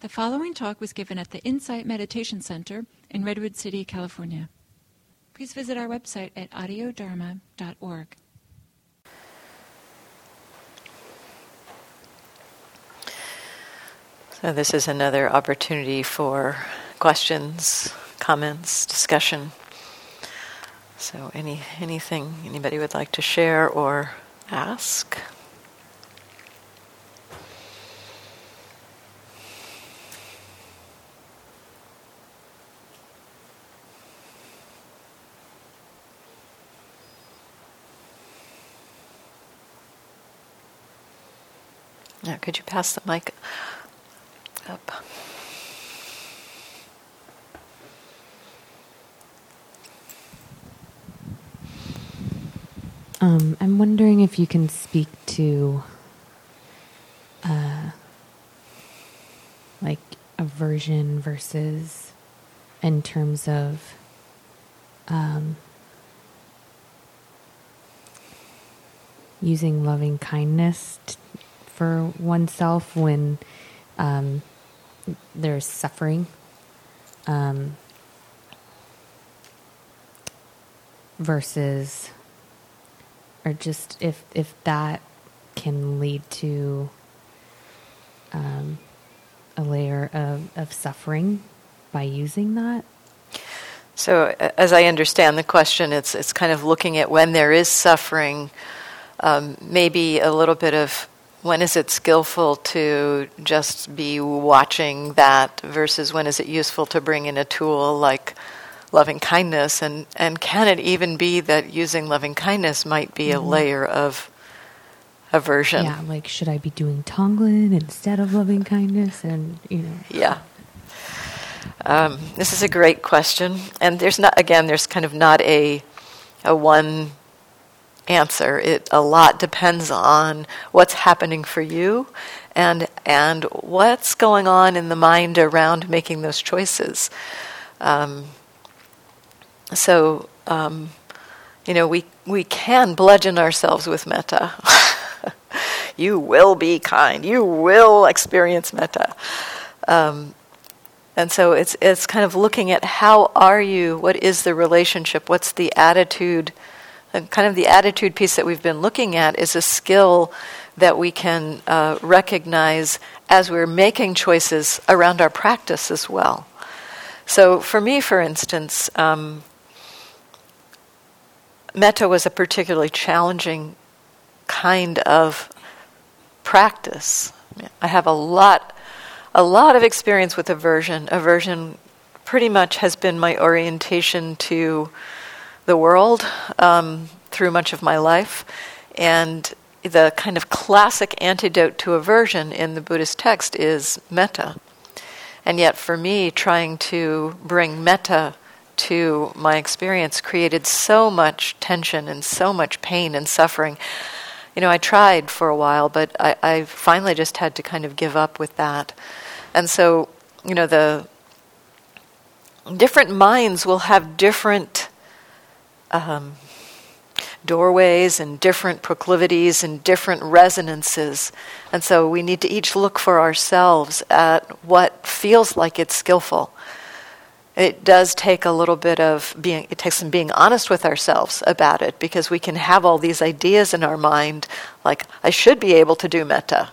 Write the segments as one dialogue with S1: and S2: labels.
S1: The following talk was given at the Insight Meditation Center in Redwood City, California. Please visit our website at audiodharma.org.
S2: So, this is another opportunity for questions, comments, discussion. So, any anything anybody would like to share or ask? Could you pass the mic up?
S3: Um, I'm wondering if you can speak to, uh, like aversion versus, in terms of, um, using loving kindness t- for oneself when um, there's suffering. Um, versus or just if if that can lead to um, a layer of, of suffering by using that.
S2: So, as I understand the question, it's it's kind of looking at when there is suffering, um, maybe a little bit of when is it skillful to just be watching that versus when is it useful to bring in a tool like loving kindness? And, and can it even be that using loving kindness might be mm-hmm. a layer of aversion?
S3: Yeah like should i be doing tonglen instead of loving kindness? And you know.
S2: Yeah. Um, this is a great question. And there's not again there's kind of not a a one answer it a lot depends on what's happening for you and and what's going on in the mind around making those choices um, so, um, you know, we, we can bludgeon ourselves with metta. you will be kind. You will experience metta. Um, and so it's, it's kind of looking at how are you, what is the relationship, what's the attitude, and kind of the attitude piece that we've been looking at is a skill that we can uh, recognize as we're making choices around our practice as well. So, for me, for instance, um, metta was a particularly challenging kind of practice. I have a lot, a lot of experience with aversion. Aversion pretty much has been my orientation to the world um, through much of my life, and the kind of classic antidote to aversion in the Buddhist text is metta. And yet, for me, trying to bring metta to my experience created so much tension and so much pain and suffering. You know, I tried for a while, but I, I finally just had to kind of give up with that. And so, you know, the different minds will have different um, doorways and different proclivities and different resonances. And so we need to each look for ourselves at what feels like it's skillful. It does take a little bit of being it takes some being honest with ourselves about it because we can have all these ideas in our mind like i should be able to do metta.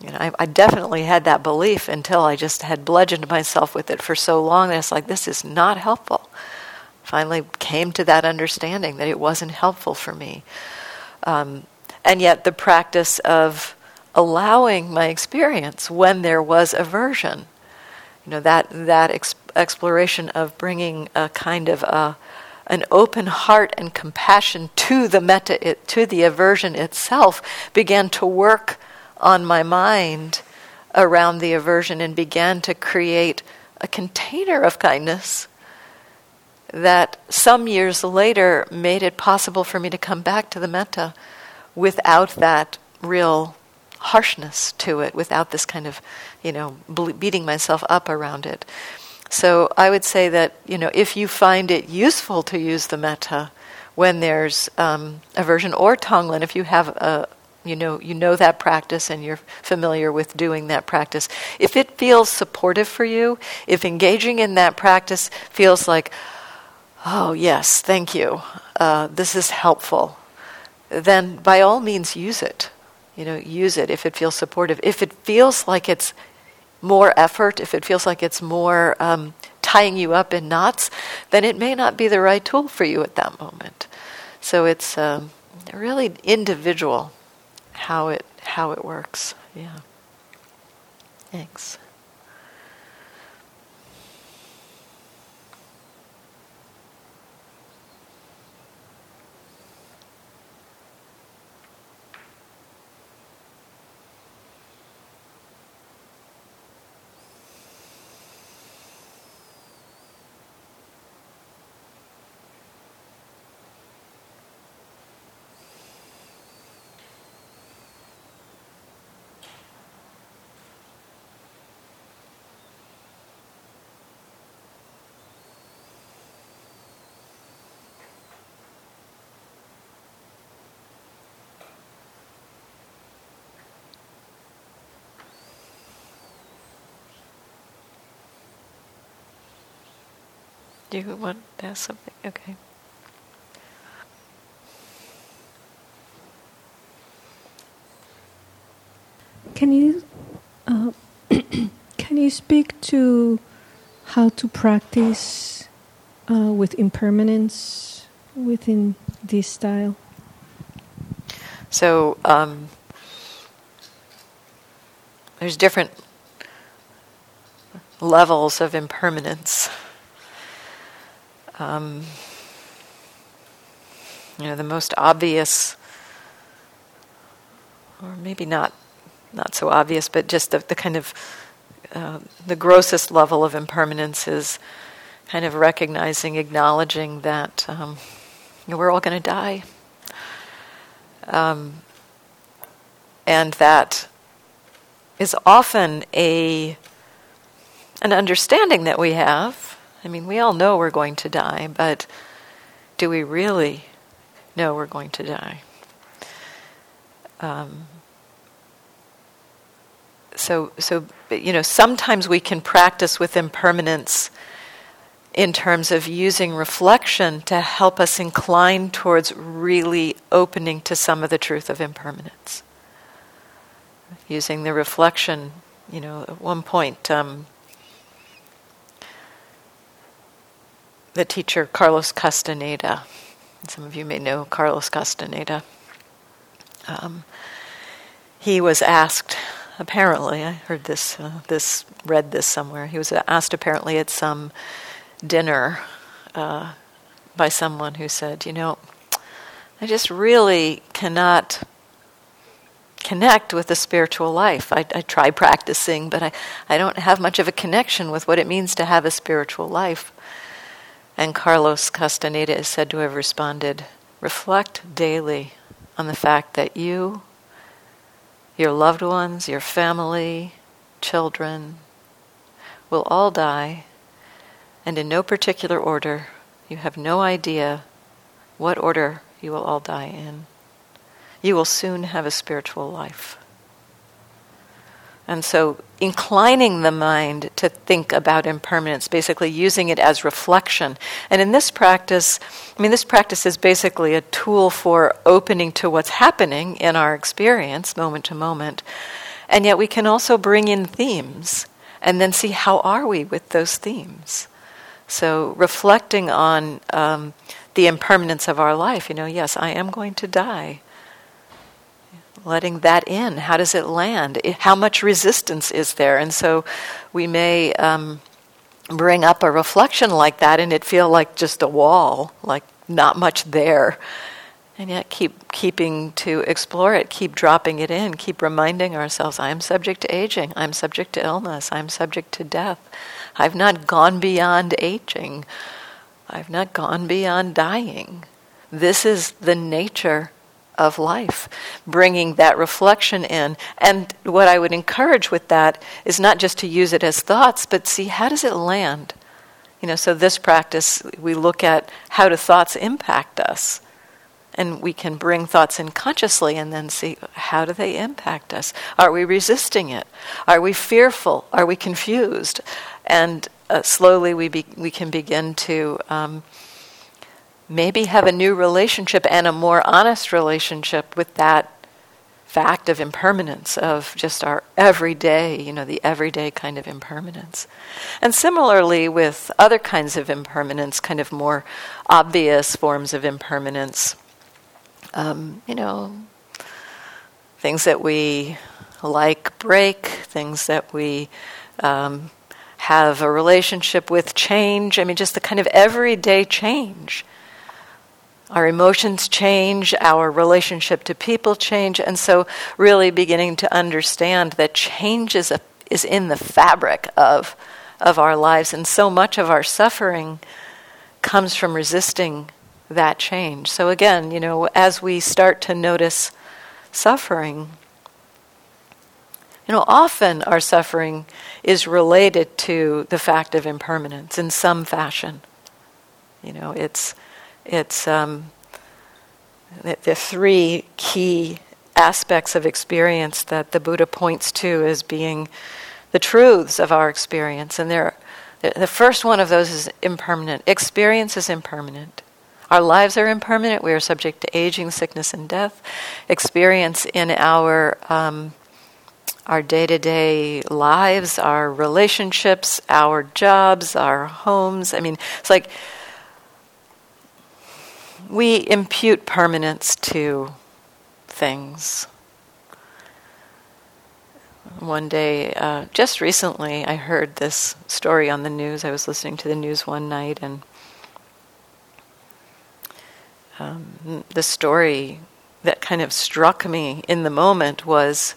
S2: You know I, I definitely had that belief until i just had bludgeoned myself with it for so long And it's like this is not helpful finally came to that understanding that it wasn't helpful for me. Um, and yet the practice of allowing my experience when there was aversion you know that that ex- exploration of bringing a kind of a, an open heart and compassion to the metta it, to the aversion itself began to work on my mind around the aversion and began to create a container of kindness that some years later made it possible for me to come back to the metta without that real harshness to it without this kind of, you know, beating myself up around it. So I would say that, you know, if you find it useful to use the metta when there's um, aversion or tonglen, if you have a, You know, you know that practice and you're familiar with doing that practice. If it feels supportive for you, if engaging in that practice feels like, oh, yes, thank you, uh, this is helpful, then by all means use it. You know, use it if it feels supportive. If it feels like it's more effort, if it feels like it's more um, tying you up in knots, then it may not be the right tool for you at that moment. So it's um, really individual how it how it works. Yeah. Thanks. Do you want to ask something? Okay.
S4: Can you uh, can you speak to how to practice uh, with impermanence within this style?
S2: So um, there's different levels of impermanence. Um, you know, the most obvious, or maybe not, not so obvious, but just the, the kind of uh, the grossest level of impermanence is kind of recognizing, acknowledging that um, you know, we're all going to die, um, and that is often a an understanding that we have I mean, we all know we're going to die, but do we really know we're going to die? Um, so, so you know, sometimes we can practice with impermanence in terms of using reflection to help us incline towards really opening to some of the truth of impermanence. Using the reflection, you know, at one point. Um, the teacher Carlos Castaneda. Some of you may know Carlos Castaneda. Um, he was asked, apparently, I heard this, uh, this, read this somewhere. He was asked apparently at some dinner uh, by someone who said, "You know, I just really cannot." connect with the spiritual life. I, I try practicing, but I, I don't have much of a connection with what it means to have a spiritual life. And Carlos Castaneda is said to have responded reflect daily on the fact that you, your loved ones, your family, children, will all die, and in no particular order. You have no idea what order you will all die in. You will soon have a spiritual life. And so, inclining the mind to think about impermanence, basically using it as reflection. And in this practice, I mean, this practice is basically a tool for opening to what's happening in our experience, moment to moment. And yet, we can also bring in themes and then see how are we with those themes. So, reflecting on um, the impermanence of our life, you know, yes, I am going to die letting that in. How does it land? How much resistance is there? And so we may um, bring up a reflection like that and it feel like just a wall, like not much there. And yet keep keeping to explore it, keep dropping it in, keep reminding ourselves I am subject to aging, I'm subject to illness, I'm subject to death. I've not gone beyond aging. I've not gone beyond dying. This is the nature of life, bringing that reflection in. And what I would encourage with that is not just to use it as thoughts, but see how does it land? You know, so this practice, we look at how do thoughts impact us? And we can bring thoughts in consciously and then see how do they impact us? Are we resisting it? Are we fearful? Are we confused? And uh, slowly we, be, we can begin to um, maybe have a new relationship and a more honest relationship with that fact of impermanence, of just our everyday, you know, the everyday kind of impermanence. And similarly with other kinds of impermanence, kind of more obvious forms of impermanence, um, you know, things that we like break, things that we um, have a relationship with change. I mean, just the kind of everyday change our emotions change, our relationship to people change, and so really beginning to understand that change is, a, is in the fabric of, of our lives, and so much of our suffering comes from resisting that change. So, again, you know, as we start to notice suffering, you know, often our suffering is related to the fact of impermanence in some fashion. You know, it's it's um, the, three key aspects of experience that the Buddha points to as being the truths of our experience. And there, the first one of those is impermanent. Experience is impermanent. Our lives are impermanent. We are subject to aging, sickness, and death. Experience in our um, our day to day lives, our relationships, our jobs, our homes. I mean, it's like we impute permanence to things. One day, uh, just recently, I heard this story on the news. I was listening to the news one night, and um, the story that kind of struck me in the moment was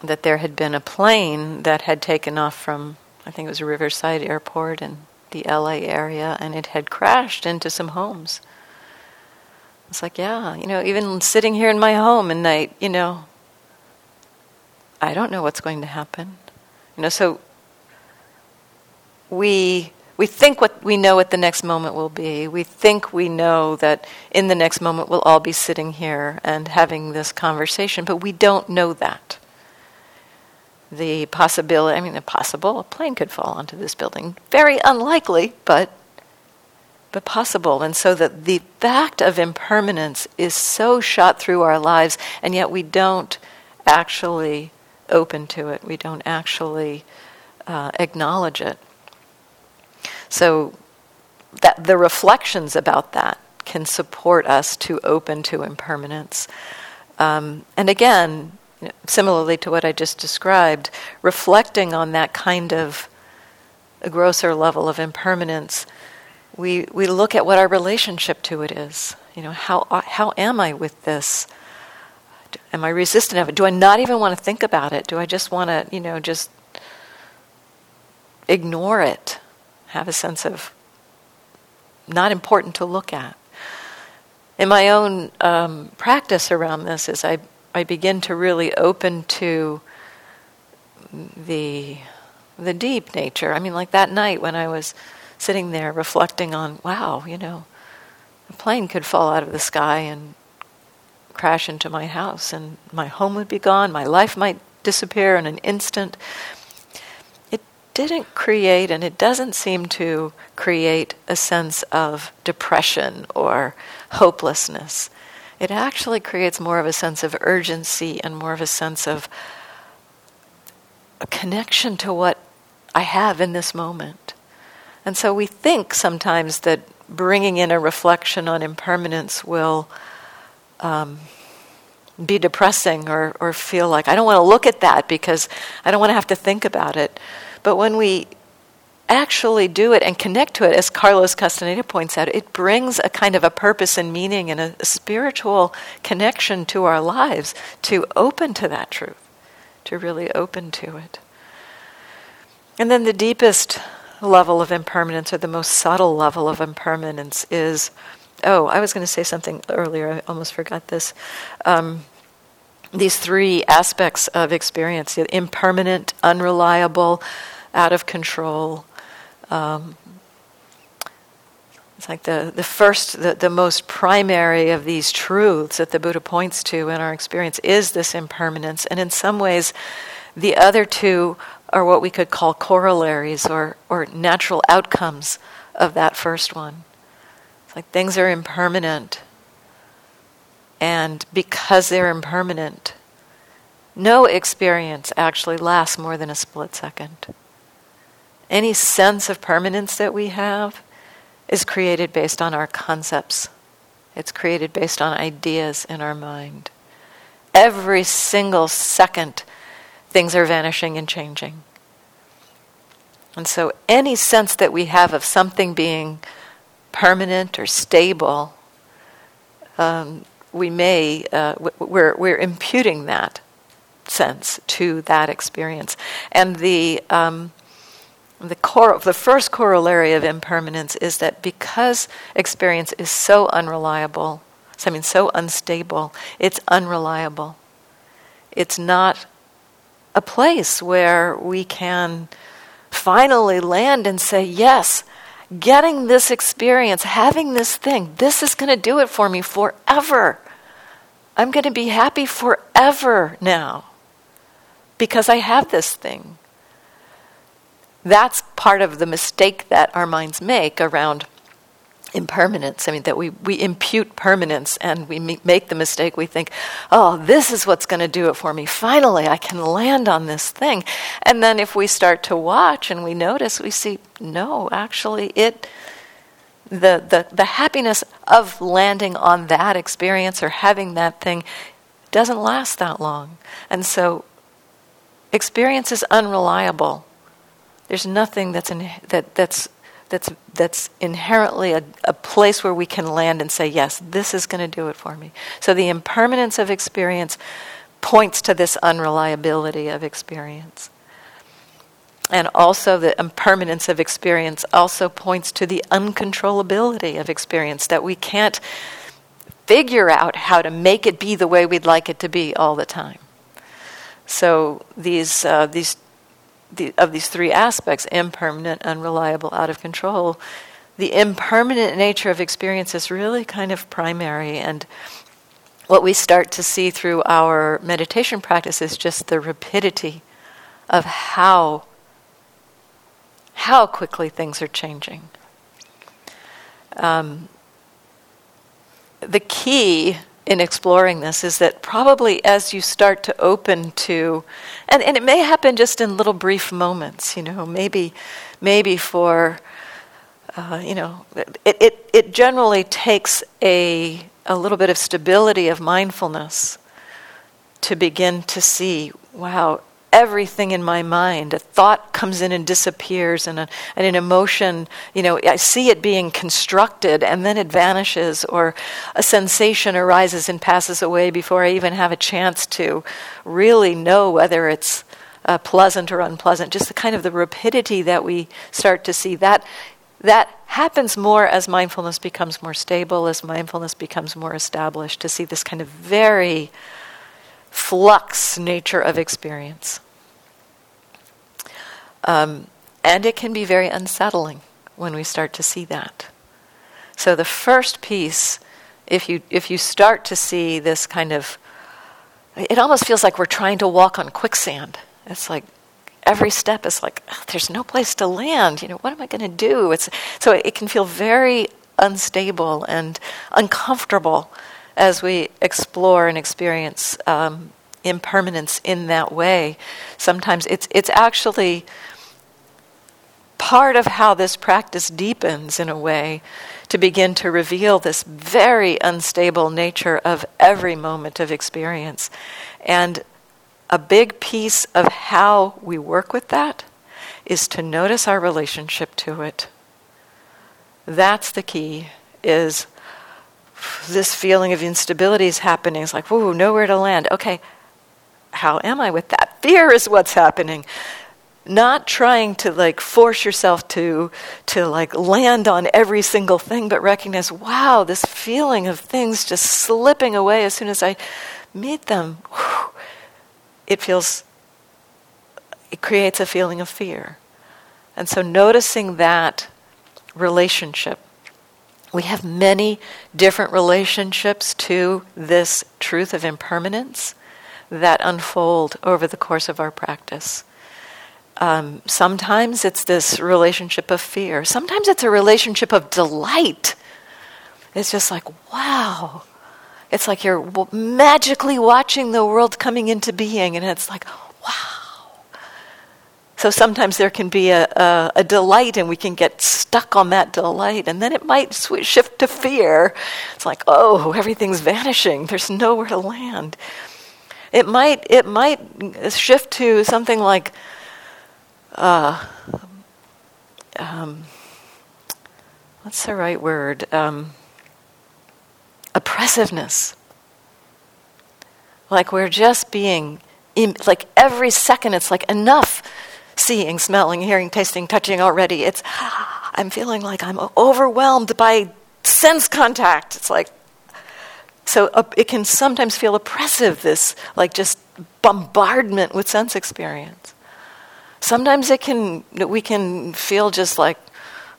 S2: that there had been a plane that had taken off from, I think it was Riverside Airport, and the LA area and it had crashed into some homes. It's like, yeah, you know, even sitting here in my home at night, you know, I don't know what's going to happen. You know, so we we think what we know what the next moment will be. We think we know that in the next moment we'll all be sitting here and having this conversation, but we don't know that the possibility, I mean, the possible, a plane could fall onto this building. Very unlikely, but but possible. And so that the fact of impermanence is so shot through our lives, and yet we don't actually open to it. We don't actually uh, acknowledge it. So that the reflections about that can support us to open to impermanence. Um, and again, similarly to what I just described, reflecting on that kind of a grosser level of impermanence, we, we look at what our relationship to it is. You know, how, how am I with this? Am I resistant of it? Do I not even want to think about it? Do I just want to, you know, just ignore it? Have a sense of not important to look at. In my own um, practice around this, is I I begin to really open to the the deep nature. I mean, like that night when I was sitting there reflecting on, wow, you know, a plane could fall out of the sky and crash into my house, and my home would be gone. My life might disappear in an instant. It didn't create, and it doesn't seem to create a sense of depression or hopelessness it actually creates more of a sense of urgency and more of a sense of a connection to what I have in this moment. And so we think sometimes that bringing in a reflection on impermanence will um, be depressing or, or feel like I don't want to look at that because I don't want to have to think about it. But when we actually do it and connect to it, as Carlos Castaneda points out, it brings a kind of a purpose and meaning and a, a spiritual connection to our lives to open to that truth, to really open to it. And then the deepest level of impermanence, or the most subtle level of impermanence, is oh, I was going to say something earlier, I almost forgot this. Um, these three aspects of experience impermanent, unreliable, out of control, um, It's like the, the first, the, the most primary of these truths that the Buddha points to in our experience is this impermanence. And in some ways, the other two are what we could call corollaries or, or natural outcomes of that first one. It's like things are impermanent. And because they're impermanent, no experience actually lasts more than a split second. Any sense of permanence that we have is created based on our concepts. It's created based on ideas in our mind. Every single second, things are vanishing and changing. And so, any sense that we have of something being permanent or stable, um, we may, uh, we're, we're imputing that sense to that experience. And the, um, the, cor- the first corollary of impermanence is that because experience is so unreliable, I mean, so unstable, it's unreliable. It's not a place where we can finally land and say, yes, getting this experience, having this thing, this is going to do it for me forever. I'm going to be happy forever now because I have this thing that's part of the mistake that our minds make around impermanence. I mean, that we, we impute permanence and we make the mistake, we think, oh, this is what's going to do it for me. Finally, I can land on this thing. And then if we start to watch and we notice, we see, no, actually, it. The, the, the happiness of landing on that experience or having that thing doesn't last that long. And so experience is unreliable there's nothing that's in, that that's that's that's inherently a, a place where we can land and say, yes, this is going to do it for me. So the impermanence of experience points to this unreliability of experience. And also, the impermanence of experience also points to the uncontrollability of experience, that we can't figure out how to make it be the way we'd like it to be all the time. So, these, uh, these the, of these three aspects impermanent, unreliable, out of control the impermanent nature of experience is really kind of primary. And what we start to see through our meditation practice is just the rapidity of how, how quickly things are changing. Um, the key in exploring this is that probably as you start to open to and, and it may happen just in little brief moments you know maybe maybe for uh, you know it, it, it generally takes a, a little bit of stability of mindfulness to begin to see wow everything in my mind. A thought comes in and disappears, and, a, and an emotion, you know, I see it being constructed and then it vanishes, or a sensation arises and passes away before I even have a chance to really know whether it's uh, pleasant or unpleasant. Just the kind of the rapidity that we start to see that. That happens more as mindfulness becomes more stable, as mindfulness becomes more established, to see this kind of very flux nature of experience. Um, and it can be very unsettling when we start to see that. So the first piece, if you if you start to see this kind of, it almost feels like we're trying to walk on quicksand. It's like every step is like there's no place to land. You know what am I going to do? It's so it can feel very unstable and uncomfortable as we explore and experience um, impermanence in that way. Sometimes it's it's actually part of how this practice deepens in a way to begin to reveal this very unstable nature of every moment of experience. And a big piece of how we work with that is to notice our relationship to it. That's the key is this feeling of instability is happening. It's like, whoa, nowhere to land. Okay, how am I with that? Fear is what's happening. Not trying to like force yourself to to like land on every single thing, but recognize, wow, this feeling of things just slipping away as soon as I meet them. Whew, it feels it creates a feeling of fear. And so noticing that relationship we have many different relationships to this truth of impermanence that unfold over the course of our practice. Um, sometimes it's this relationship of fear. Sometimes it's a relationship of delight. It's just like, wow. It's like you're magically watching the world coming into being, and it's like, wow. So sometimes there can be a, a, a delight, and we can get stuck on that delight, and then it might switch, shift to fear. It's like, oh, everything's vanishing. There's nowhere to land. It might, it might shift to something like, uh, um, what's the right word? Um, oppressiveness. Like we're just being, like every second, it's like enough seeing, smelling, hearing, tasting, touching already. It's, I'm feeling like I'm overwhelmed by sense contact. It's like, so uh, it can sometimes feel oppressive, this like just bombardment with sense experience. Sometimes it can, we can feel just like,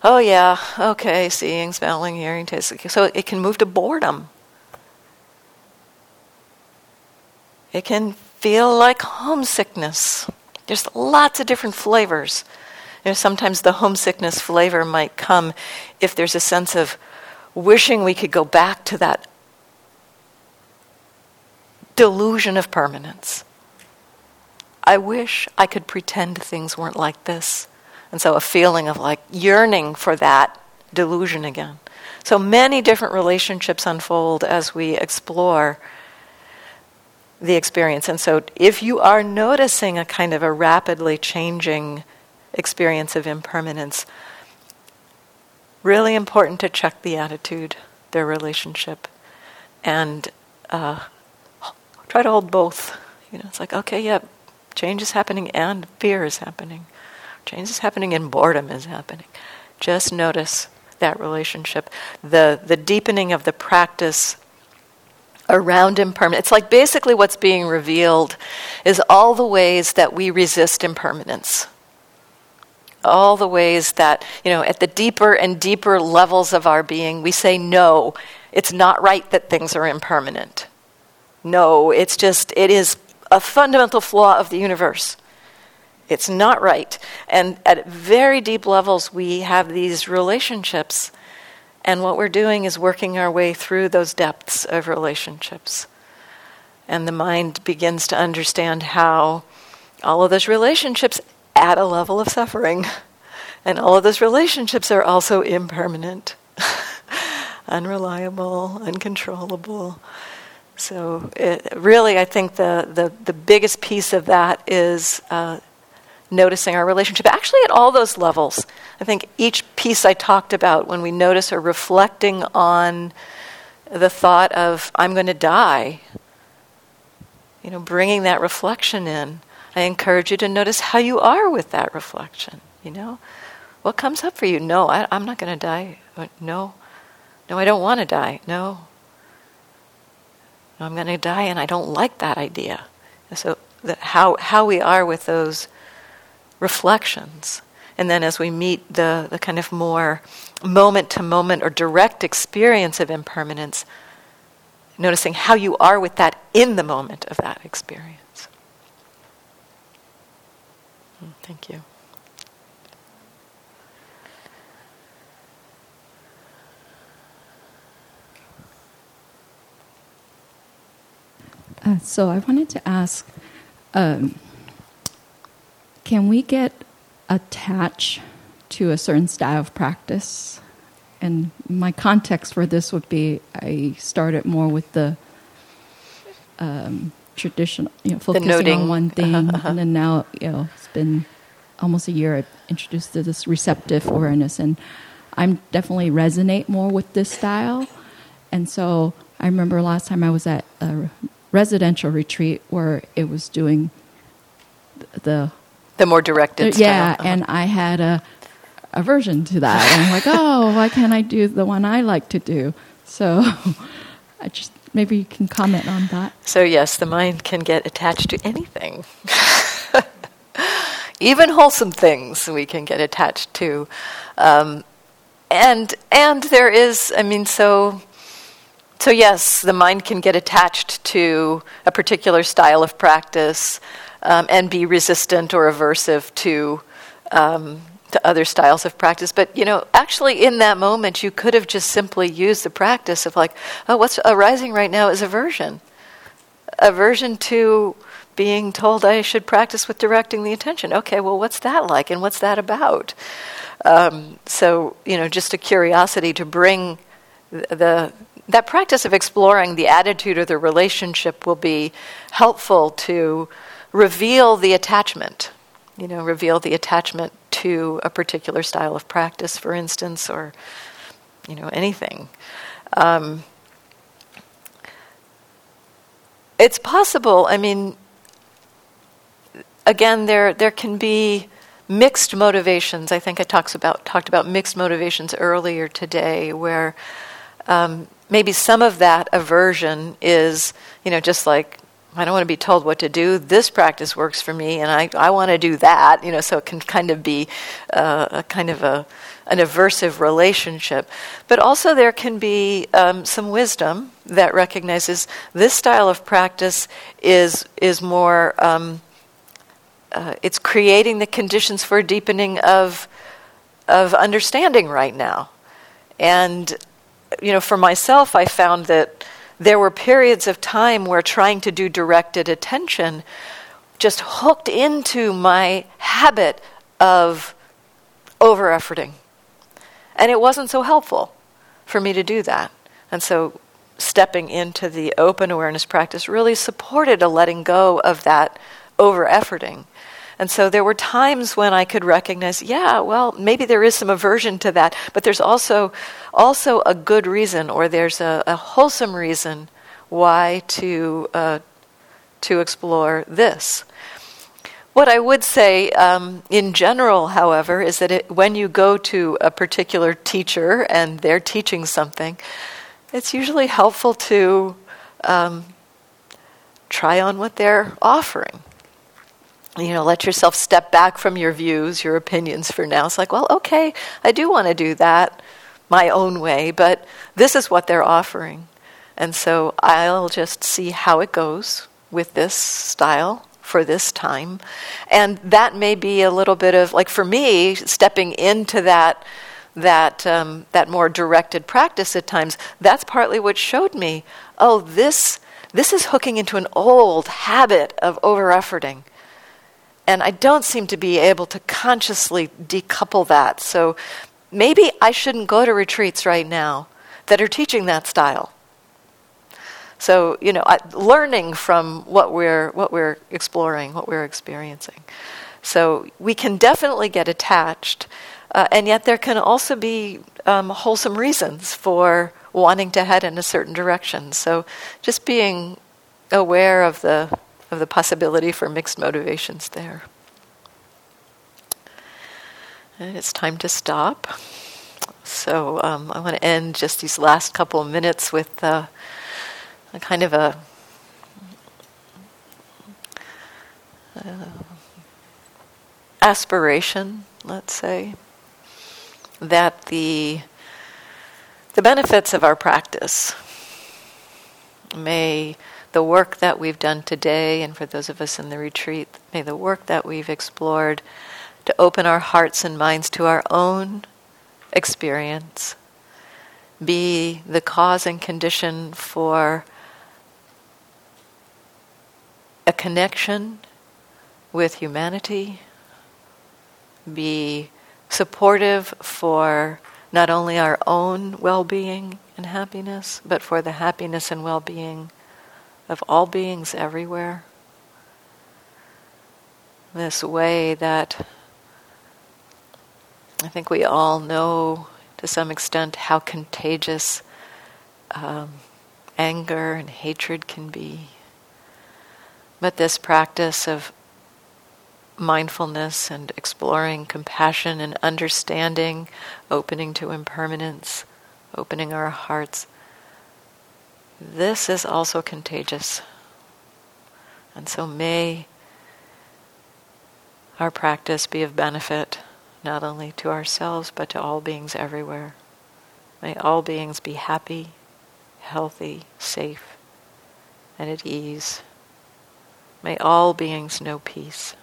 S2: oh yeah, okay, seeing, smelling, hearing, tasting. So it can move to boredom. It can feel like homesickness. There's lots of different flavors. You know, sometimes the homesickness flavor might come if there's a sense of wishing we could go back to that delusion of permanence. I wish I could pretend things weren't like this. And so a feeling of like yearning for that delusion again. So many different relationships unfold as we explore the experience. And so if you are noticing a kind of a rapidly changing experience of impermanence, really important to check the attitude, their relationship, and uh, try to hold both. You know, it's like, okay, yeah, change is happening and fear is happening. Change is happening and boredom is happening. Just notice that relationship. The, the deepening of the practice around impermanence. It's like basically what's being revealed is all the ways that we resist impermanence. All the ways that, you know, at the deeper and deeper levels of our being, we say, no, it's not right that things are impermanent. No, it's just, it is a fundamental flaw of the universe. It's not right. And at very deep levels, we have these relationships. And what we're doing is working our way through those depths of relationships. And the mind begins to understand how all of those relationships add a level of suffering. And all of those relationships are also impermanent, unreliable, uncontrollable. So, it, really, I think the, the, the biggest piece of that is uh, noticing our relationship, actually at all those levels. I think each piece I talked about, when we notice or reflecting on the thought of, I'm going to die, you know, bringing that reflection in, I encourage you to notice how you are with that reflection. You know, what comes up for you? No, I, am not going to die. No, no, I don't want to die. No, no, I'm going to die, and I don't like that idea. So, the, how how we are with those reflections. And then as we meet the, the kind of more moment to moment or direct experience of impermanence, noticing how you are with that in the moment of that experience. Hmm, thank you.
S5: Uh, so I wanted to ask um, can we get attached to a certain style of practice? And my context for this would be I started more with the um, traditional, you know, focusing on one thing, uh-huh, uh-huh. and then now, you know, it's been almost a year I've introduced to this receptive awareness, and I'm definitely resonate more with this style. And so I remember last time I was at a residential retreat where it was doing the
S2: the more directed.
S5: Uh, yeah, uh-huh. and I had a aversion to that. And I'm like, oh, why can't I do the one I like to do? So I just maybe you can comment on that.
S2: So yes, the mind can get attached to anything. Even wholesome things we can get attached to. Um, and and there is, I mean, so so yes, the mind can get attached to a particular style of practice um, and be resistant or aversive to um, to other styles of practice. But you know, actually, in that moment, you could have just simply used the practice of like, oh, what's arising right now is aversion, aversion to being told I should practice with directing the attention. Okay, well, what's that like, and what's that about? Um, so you know, just a curiosity to bring the, that practice of exploring the attitude or the relationship will be helpful to reveal the attachment. You know, reveal the attachment to a particular style of practice, for instance, or you know anything. Um, it's possible. I mean, again, there there can be mixed motivations. I think I talks about talked about mixed motivations earlier today, where um, maybe some of that aversion is, you know, just like I don't want to be told what to do. This practice works for me, and I, I want to do that. You know, so it can kind of be uh, a kind of a an aversive relationship. But also there can be um, some wisdom that recognizes this style of practice is is more. Um, uh, it's creating the conditions for deepening of of understanding right now, and you know, for myself, I found that there were periods of time where trying to do directed attention just hooked into my habit of over efforting. And it wasn't so helpful for me to do that. And so stepping into the open awareness practice really supported a letting go of that over efforting and so there were times when I could recognize, yeah, well, maybe there is some aversion to that, but there's also also a good reason, or there's a, a wholesome reason why to uh, to explore this. What I would say um, in general, however, is that it, when you go to a particular teacher and they're teaching something, it's usually helpful to um, try on what they're offering you know, let yourself step back from your views, your opinions for now. It's like, well, okay, I do want to do that my own way, but this is what they're offering. And so I'll just see how it goes with this style for this time. And that may be a little bit of, like for me, stepping into that. That um, that more directed practice at times. That's partly what showed me. Oh, this this is hooking into an old habit of over efforting and I don't seem to be able to consciously decouple that. So maybe I shouldn't go to retreats right now that are teaching that style. So you know, learning from what we're what we're exploring, what we're experiencing. So we can definitely get attached, uh, and yet there can also be um, wholesome reasons for wanting to head in a certain direction. So just being aware of the of the possibility for mixed motivations there. And it's time to stop. So um, I want to end just these last couple of minutes with uh, a kind of a uh, aspiration, let's say, that the the benefits of our practice may the work that we've done today, and for those of us in the retreat, may the work that we've explored to open our hearts and minds to our own experience be the cause and condition for a connection with humanity, be supportive for not only our own well being and happiness, but for the happiness and well being of all beings everywhere. This way that I think we all know to some extent how contagious um, anger and hatred can be. But this practice of mindfulness and exploring compassion and understanding, opening to impermanence, opening our hearts, this is also contagious. And so may our practice be of benefit not only to ourselves but to all beings everywhere. May all beings be happy, healthy, safe, and at ease. May all beings know peace.